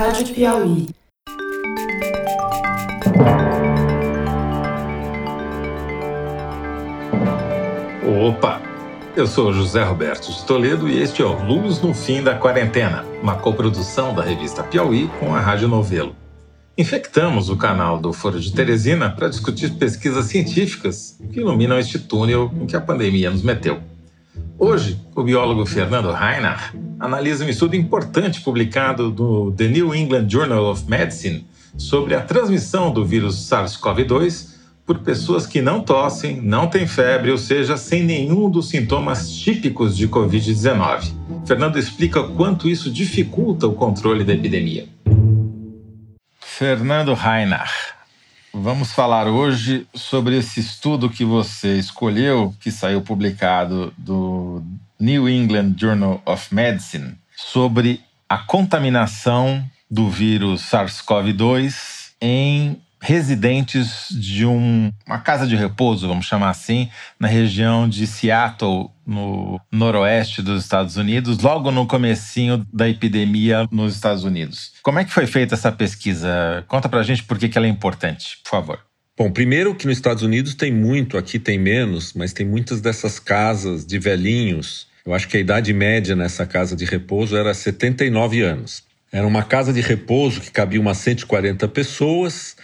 Rádio Piauí. Opa! Eu sou José Roberto de Toledo e este é o Luz no Fim da Quarentena, uma coprodução da revista Piauí com a Rádio Novelo. Infectamos o canal do Foro de Teresina para discutir pesquisas científicas que iluminam este túnel em que a pandemia nos meteu. Hoje, o biólogo Fernando Reinach analisa um estudo importante publicado no The New England Journal of Medicine sobre a transmissão do vírus SARS-CoV-2 por pessoas que não tossem, não têm febre, ou seja, sem nenhum dos sintomas típicos de Covid-19. Fernando explica quanto isso dificulta o controle da epidemia. Fernando Reinach, vamos falar hoje sobre esse estudo que você escolheu, que saiu publicado do New England Journal of Medicine, sobre a contaminação do vírus SARS-CoV-2 em residentes de um, uma casa de repouso, vamos chamar assim, na região de Seattle, no noroeste dos Estados Unidos, logo no comecinho da epidemia nos Estados Unidos. Como é que foi feita essa pesquisa? Conta pra gente por que, que ela é importante, por favor. Bom, primeiro que nos Estados Unidos tem muito, aqui tem menos, mas tem muitas dessas casas de velhinhos. Eu acho que a idade média nessa casa de repouso era 79 anos. Era uma casa de repouso que cabia umas 140 pessoas,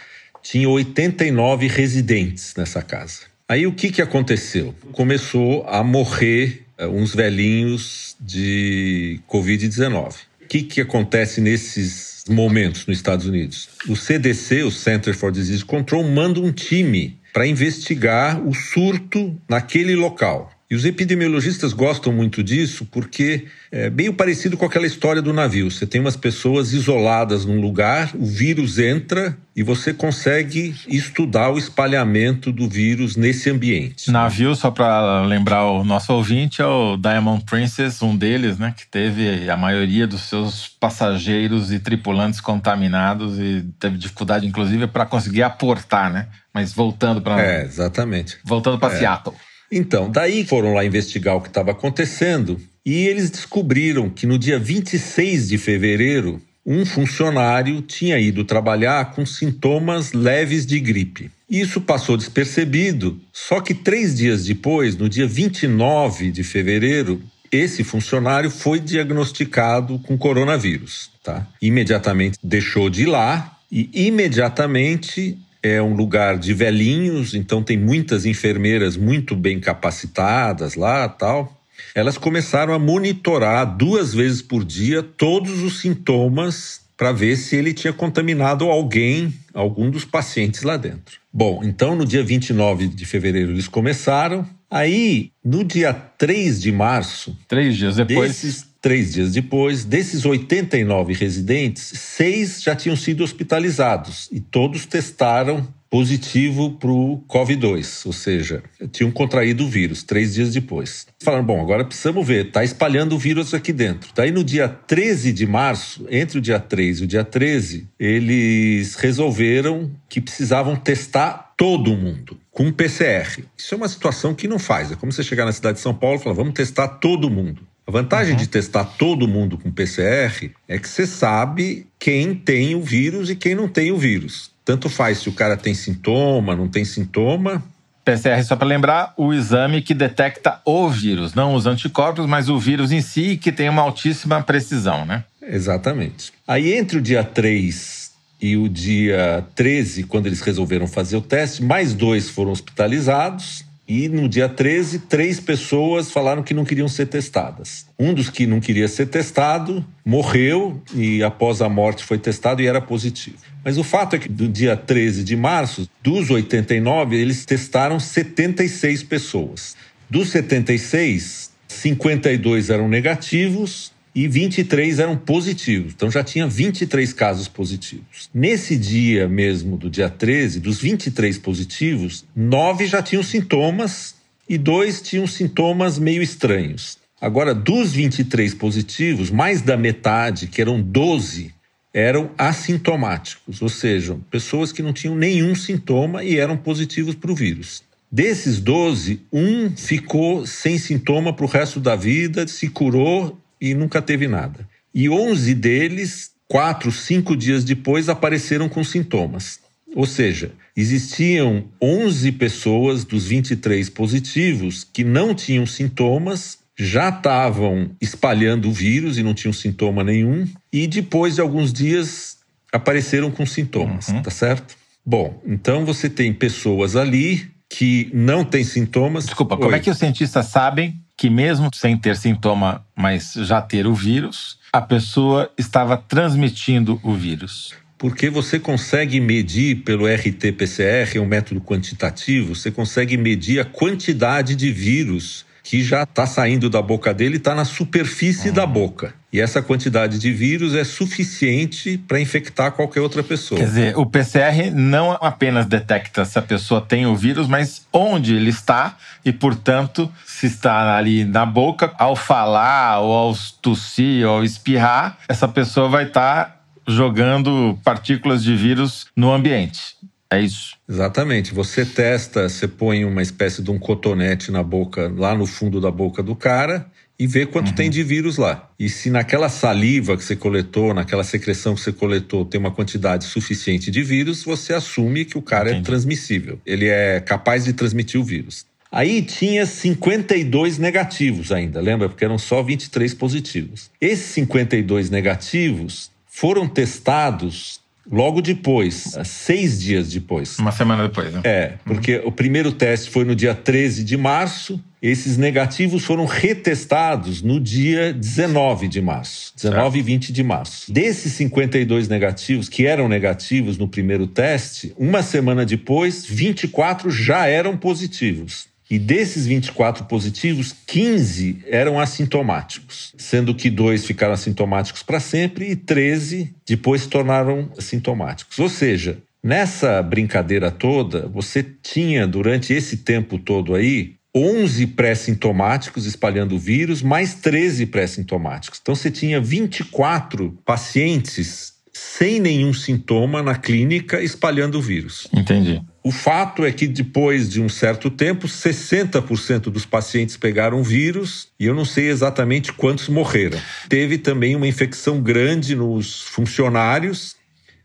tinha 89 residentes nessa casa. Aí o que, que aconteceu? Começou a morrer uh, uns velhinhos de Covid-19. O que, que acontece nesses momentos nos Estados Unidos? O CDC, o Center for Disease Control, manda um time para investigar o surto naquele local. E os epidemiologistas gostam muito disso porque é meio parecido com aquela história do navio. Você tem umas pessoas isoladas num lugar, o vírus entra e você consegue estudar o espalhamento do vírus nesse ambiente. Navio, só para lembrar o nosso ouvinte, é o Diamond Princess, um deles, né, que teve a maioria dos seus passageiros e tripulantes contaminados e teve dificuldade, inclusive, para conseguir aportar, né? Mas voltando para. É, exatamente. Voltando para é. Seattle. Então, daí foram lá investigar o que estava acontecendo e eles descobriram que no dia 26 de fevereiro, um funcionário tinha ido trabalhar com sintomas leves de gripe. Isso passou despercebido, só que três dias depois, no dia 29 de fevereiro, esse funcionário foi diagnosticado com coronavírus. Tá? Imediatamente deixou de ir lá e imediatamente é um lugar de velhinhos, então tem muitas enfermeiras muito bem capacitadas lá, tal. Elas começaram a monitorar duas vezes por dia todos os sintomas para ver se ele tinha contaminado alguém, algum dos pacientes lá dentro. Bom, então no dia 29 de fevereiro eles começaram. Aí, no dia 3 de março. Três dias depois. Desses três dias depois, desses 89 residentes, seis já tinham sido hospitalizados e todos testaram positivo para o Covid-2, ou seja, tinham contraído o vírus três dias depois. Falaram, bom, agora precisamos ver, está espalhando o vírus aqui dentro. Daí no dia 13 de março, entre o dia 3 e o dia 13, eles resolveram que precisavam testar todo mundo com PCR. Isso é uma situação que não faz. É como você chegar na cidade de São Paulo e falar, vamos testar todo mundo. A vantagem uhum. de testar todo mundo com PCR é que você sabe quem tem o vírus e quem não tem o vírus. Tanto faz se o cara tem sintoma, não tem sintoma. PCR, só para lembrar, o exame que detecta o vírus, não os anticorpos, mas o vírus em si, que tem uma altíssima precisão, né? Exatamente. Aí, entre o dia 3 e o dia 13, quando eles resolveram fazer o teste, mais dois foram hospitalizados e no dia 13, três pessoas falaram que não queriam ser testadas. Um dos que não queria ser testado morreu e após a morte foi testado e era positivo. Mas o fato é que no dia 13 de março, dos 89, eles testaram 76 pessoas. Dos 76, 52 eram negativos e 23 eram positivos. Então já tinha 23 casos positivos. Nesse dia mesmo, do dia 13, dos 23 positivos, nove já tinham sintomas e dois tinham sintomas meio estranhos. Agora, dos 23 positivos, mais da metade, que eram 12, eram assintomáticos, ou seja, pessoas que não tinham nenhum sintoma e eram positivos para o vírus. Desses 12, um ficou sem sintoma para o resto da vida, se curou e nunca teve nada. E 11 deles quatro, cinco dias depois apareceram com sintomas. Ou seja, existiam 11 pessoas dos 23 positivos que não tinham sintomas, já estavam espalhando o vírus e não tinham sintoma nenhum, e depois de alguns dias apareceram com sintomas, uhum. tá certo? Bom, então você tem pessoas ali que não têm sintomas. Desculpa, Oi. como é que os cientistas sabem que, mesmo sem ter sintoma, mas já ter o vírus, a pessoa estava transmitindo o vírus? Porque você consegue medir pelo RT-PCR, é um método quantitativo, você consegue medir a quantidade de vírus que já está saindo da boca dele está na superfície da boca. E essa quantidade de vírus é suficiente para infectar qualquer outra pessoa. Quer dizer, o PCR não apenas detecta se a pessoa tem o vírus, mas onde ele está e, portanto, se está ali na boca, ao falar, ou ao tossir, ou ao espirrar, essa pessoa vai estar tá jogando partículas de vírus no ambiente. É isso. Exatamente. Você testa, você põe uma espécie de um cotonete na boca, lá no fundo da boca do cara, e vê quanto uhum. tem de vírus lá. E se naquela saliva que você coletou, naquela secreção que você coletou, tem uma quantidade suficiente de vírus, você assume que o cara é Entendi. é transmissível. Ele é capaz de transmitir o vírus. Aí tinha 52 negativos ainda, lembra? Porque eram só 23 positivos. Esses 52 negativos foram testados logo depois, seis dias depois. Uma semana depois, né? É, porque uhum. o primeiro teste foi no dia 13 de março, esses negativos foram retestados no dia 19 de março, 19 e 20 de março. Desses 52 negativos, que eram negativos no primeiro teste, uma semana depois, 24 já eram positivos. E desses 24 positivos, 15 eram assintomáticos, sendo que dois ficaram assintomáticos para sempre e 13 depois se tornaram assintomáticos. Ou seja, nessa brincadeira toda, você tinha durante esse tempo todo aí 11 pré-sintomáticos espalhando o vírus, mais 13 pré-sintomáticos. Então você tinha 24 pacientes sem nenhum sintoma na clínica espalhando o vírus. Entendi. O fato é que depois de um certo tempo, 60% dos pacientes pegaram vírus e eu não sei exatamente quantos morreram. Teve também uma infecção grande nos funcionários,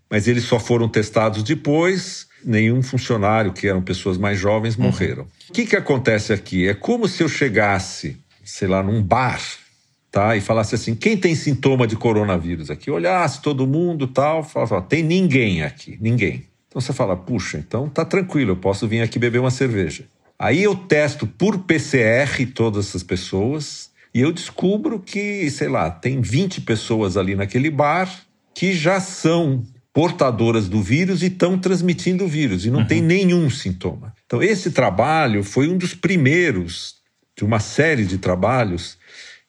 mas eles só foram testados depois. Nenhum funcionário, que eram pessoas mais jovens, uhum. morreram. Uhum. O que, que acontece aqui? É como se eu chegasse, sei lá, num bar tá? E falasse assim: quem tem sintoma de coronavírus aqui? Olhasse todo mundo tal, falava: tem ninguém aqui, ninguém. Então você fala, puxa, então tá tranquilo, eu posso vir aqui beber uma cerveja. Aí eu testo por PCR todas essas pessoas e eu descubro que, sei lá, tem 20 pessoas ali naquele bar que já são portadoras do vírus e estão transmitindo o vírus e não uhum. tem nenhum sintoma. Então esse trabalho foi um dos primeiros de uma série de trabalhos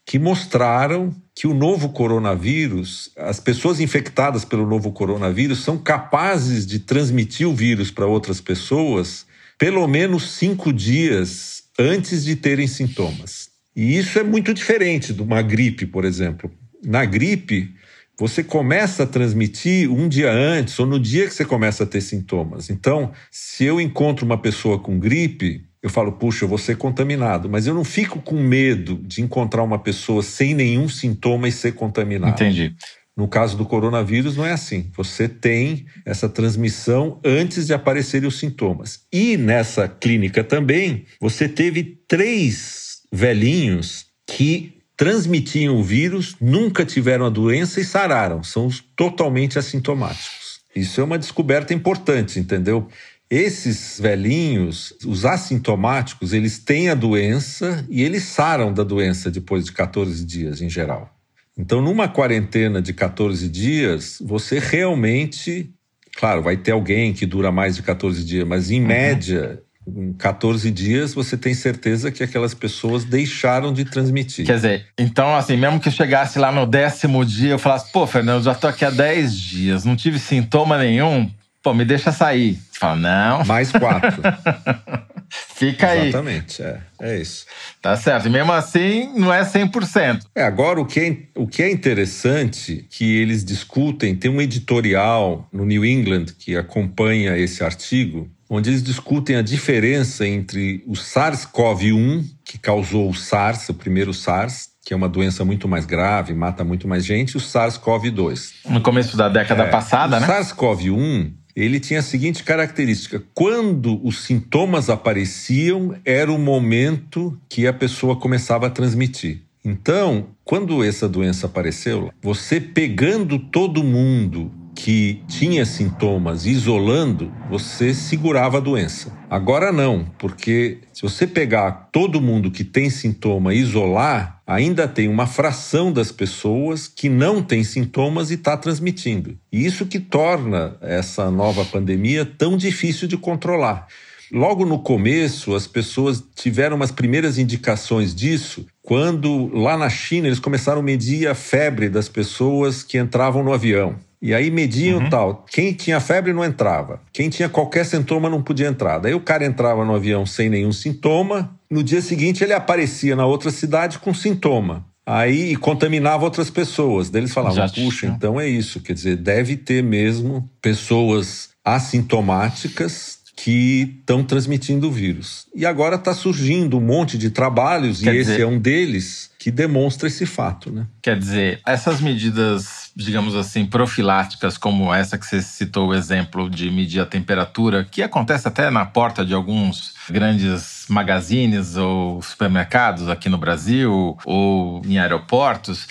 que mostraram que o novo coronavírus, as pessoas infectadas pelo novo coronavírus são capazes de transmitir o vírus para outras pessoas pelo menos cinco dias antes de terem sintomas. E isso é muito diferente de uma gripe, por exemplo. Na gripe, você começa a transmitir um dia antes ou no dia que você começa a ter sintomas. Então, se eu encontro uma pessoa com gripe, eu falo, puxa, eu vou ser contaminado. Mas eu não fico com medo de encontrar uma pessoa sem nenhum sintoma e ser contaminado. Entendi. No caso do coronavírus, não é assim. Você tem essa transmissão antes de aparecerem os sintomas. E nessa clínica também, você teve três velhinhos que transmitiam o vírus, nunca tiveram a doença e sararam. São totalmente assintomáticos. Isso é uma descoberta importante, entendeu? Esses velhinhos, os assintomáticos, eles têm a doença e eles saram da doença depois de 14 dias, em geral. Então, numa quarentena de 14 dias, você realmente. Claro, vai ter alguém que dura mais de 14 dias, mas em uhum. média, em 14 dias, você tem certeza que aquelas pessoas deixaram de transmitir. Quer dizer, então, assim, mesmo que chegasse lá no décimo dia, eu falasse, pô, Fernando, já tô aqui há 10 dias, não tive sintoma nenhum, pô, me deixa sair. Você fala, não. Mais quatro. Fica aí. Exatamente, é, é isso. Tá certo. E mesmo assim, não é 100%. É, agora, o que é, o que é interessante que eles discutem, tem um editorial no New England que acompanha esse artigo, onde eles discutem a diferença entre o SARS-CoV-1, que causou o SARS, o primeiro SARS, que é uma doença muito mais grave, mata muito mais gente, e o SARS-CoV-2. No começo da década é, passada, o né? O SARS-CoV-1 ele tinha a seguinte característica: quando os sintomas apareciam, era o momento que a pessoa começava a transmitir. Então, quando essa doença apareceu, você pegando todo mundo que tinha sintomas isolando, você segurava a doença. Agora não, porque se você pegar todo mundo que tem sintoma e isolar, ainda tem uma fração das pessoas que não tem sintomas e está transmitindo. E isso que torna essa nova pandemia tão difícil de controlar. Logo no começo, as pessoas tiveram umas primeiras indicações disso quando lá na China eles começaram a medir a febre das pessoas que entravam no avião. E aí mediam uhum. tal. Quem tinha febre não entrava. Quem tinha qualquer sintoma não podia entrar. Daí o cara entrava no avião sem nenhum sintoma. No dia seguinte ele aparecia na outra cidade com sintoma. Aí contaminava outras pessoas. Daí eles falavam: puxa, então é isso. Quer dizer, deve ter mesmo pessoas assintomáticas que estão transmitindo o vírus. E agora está surgindo um monte de trabalhos, Quer e dizer... esse é um deles, que demonstra esse fato. Né? Quer dizer, essas medidas, digamos assim, profiláticas, como essa que você citou o exemplo de medir a temperatura, que acontece até na porta de alguns grandes magazines ou supermercados aqui no Brasil, ou em aeroportos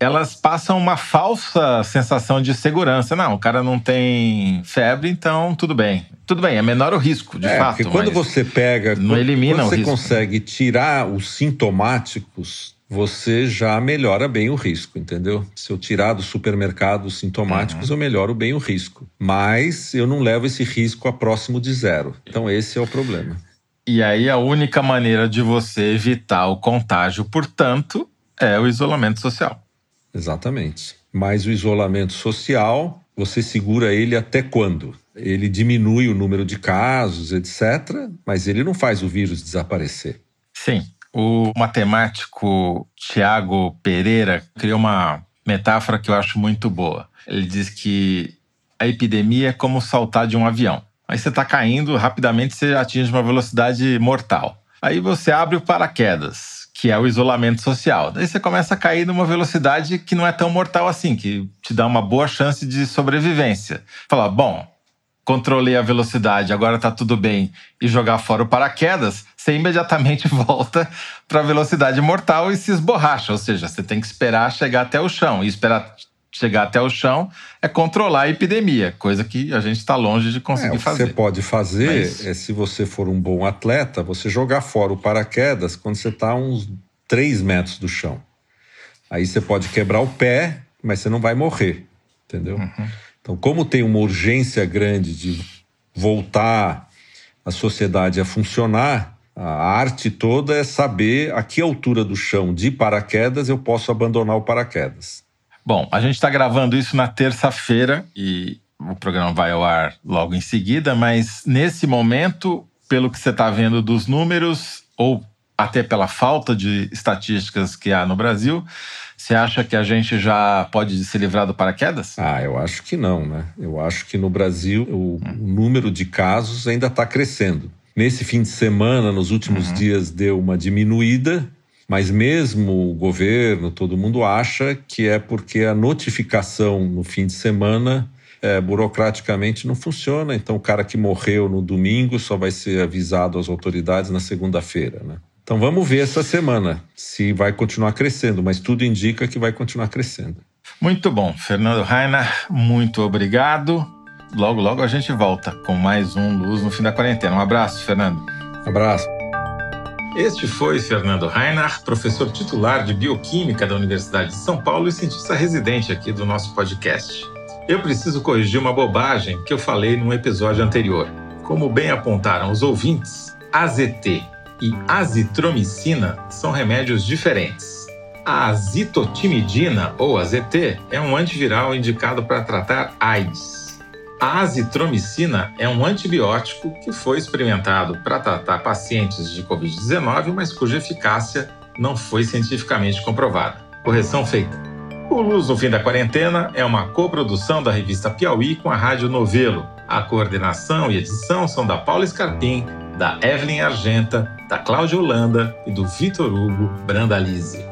elas passam uma falsa sensação de segurança. Não, o cara não tem febre, então tudo bem. Tudo bem, é menor o risco, de é, fato. Porque quando você pega, não elimina quando você risco. consegue tirar os sintomáticos, você já melhora bem o risco, entendeu? Se eu tirar do supermercado os sintomáticos, uhum. eu melhoro bem o risco. Mas eu não levo esse risco a próximo de zero. Então esse é o problema. E aí a única maneira de você evitar o contágio, portanto, é o isolamento social. Exatamente. Mas o isolamento social, você segura ele até quando? Ele diminui o número de casos, etc., mas ele não faz o vírus desaparecer. Sim. O matemático Tiago Pereira criou uma metáfora que eu acho muito boa. Ele diz que a epidemia é como saltar de um avião. Aí você está caindo, rapidamente você atinge uma velocidade mortal. Aí você abre o paraquedas que é o isolamento social. Daí você começa a cair numa velocidade que não é tão mortal assim, que te dá uma boa chance de sobrevivência. Falar, bom, controlei a velocidade, agora tá tudo bem, e jogar fora o paraquedas, você imediatamente volta para a velocidade mortal e se esborracha. Ou seja, você tem que esperar chegar até o chão. E esperar chegar até o chão é controlar a epidemia, coisa que a gente está longe de conseguir é, fazer. O que você pode fazer Mas... é, se você for um bom atleta, você jogar fora o paraquedas quando você está a uns 3 metros do chão. Aí você pode quebrar o pé, mas você não vai morrer, entendeu? Uhum. Então, como tem uma urgência grande de voltar a sociedade a funcionar, a arte toda é saber a que altura do chão de paraquedas eu posso abandonar o paraquedas. Bom, a gente está gravando isso na terça-feira e o programa vai ao ar logo em seguida, mas nesse momento, pelo que você está vendo dos números, ou até pela falta de estatísticas que há no Brasil, você acha que a gente já pode se livrar do paraquedas? Ah, eu acho que não, né? Eu acho que no Brasil o, hum. número de casos ainda está crescendo. Nesse fim de semana, nos últimos uhum. dias, deu uma diminuída, mas mesmo o governo, todo mundo acha que é porque a notificação no fim de semana é, burocraticamente não funciona. Então, o cara que morreu no domingo só vai ser avisado às autoridades na segunda-feira. Né? Então, vamos ver essa semana se vai continuar crescendo, mas tudo indica que vai continuar crescendo. Muito bom. Fernando Rainer, muito obrigado. Logo, logo a gente volta com mais um Luz no fim da quarentena. Um abraço, Fernando. abraço. Este foi Fernando Reinhardt, professor titular de Bioquímica da Universidade de São Paulo e cientista residente aqui do nosso podcast. Eu preciso corrigir uma bobagem que eu falei num episódio anterior. Como bem apontaram os ouvintes, AZT e azitromicina são remédios diferentes. A azitotimidina, ou AZT, é um antiviral indicado para tratar AIDS. A azitromicina é um antibiótico que foi experimentado para tratar pacientes de Covid-19, mas cuja eficácia não foi cientificamente comprovada. Correção feita. O Luz no Fim da Quarentena é uma coprodução da revista Piauí com a Rádio Novelo. A coordenação e edição são da Paula Scarpim, da Evelyn Argenta, da Cláudia Holanda e do Vitor Hugo Brandalize.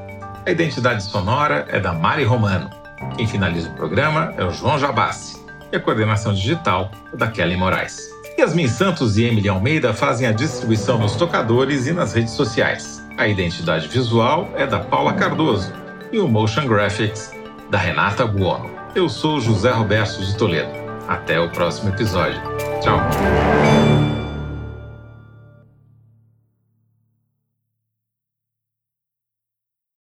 A identidade sonora é da Mari Romano. Quem finaliza o programa é o João Jabassi. E a coordenação digital da Kelly Moraes. Yasmin Santos e Emily Almeida fazem a distribuição nos tocadores e nas redes sociais. A identidade visual é da Paula Cardoso e o Motion Graphics da Renata Buono. Eu sou José Roberto de Toledo. Até o próximo episódio. Tchau!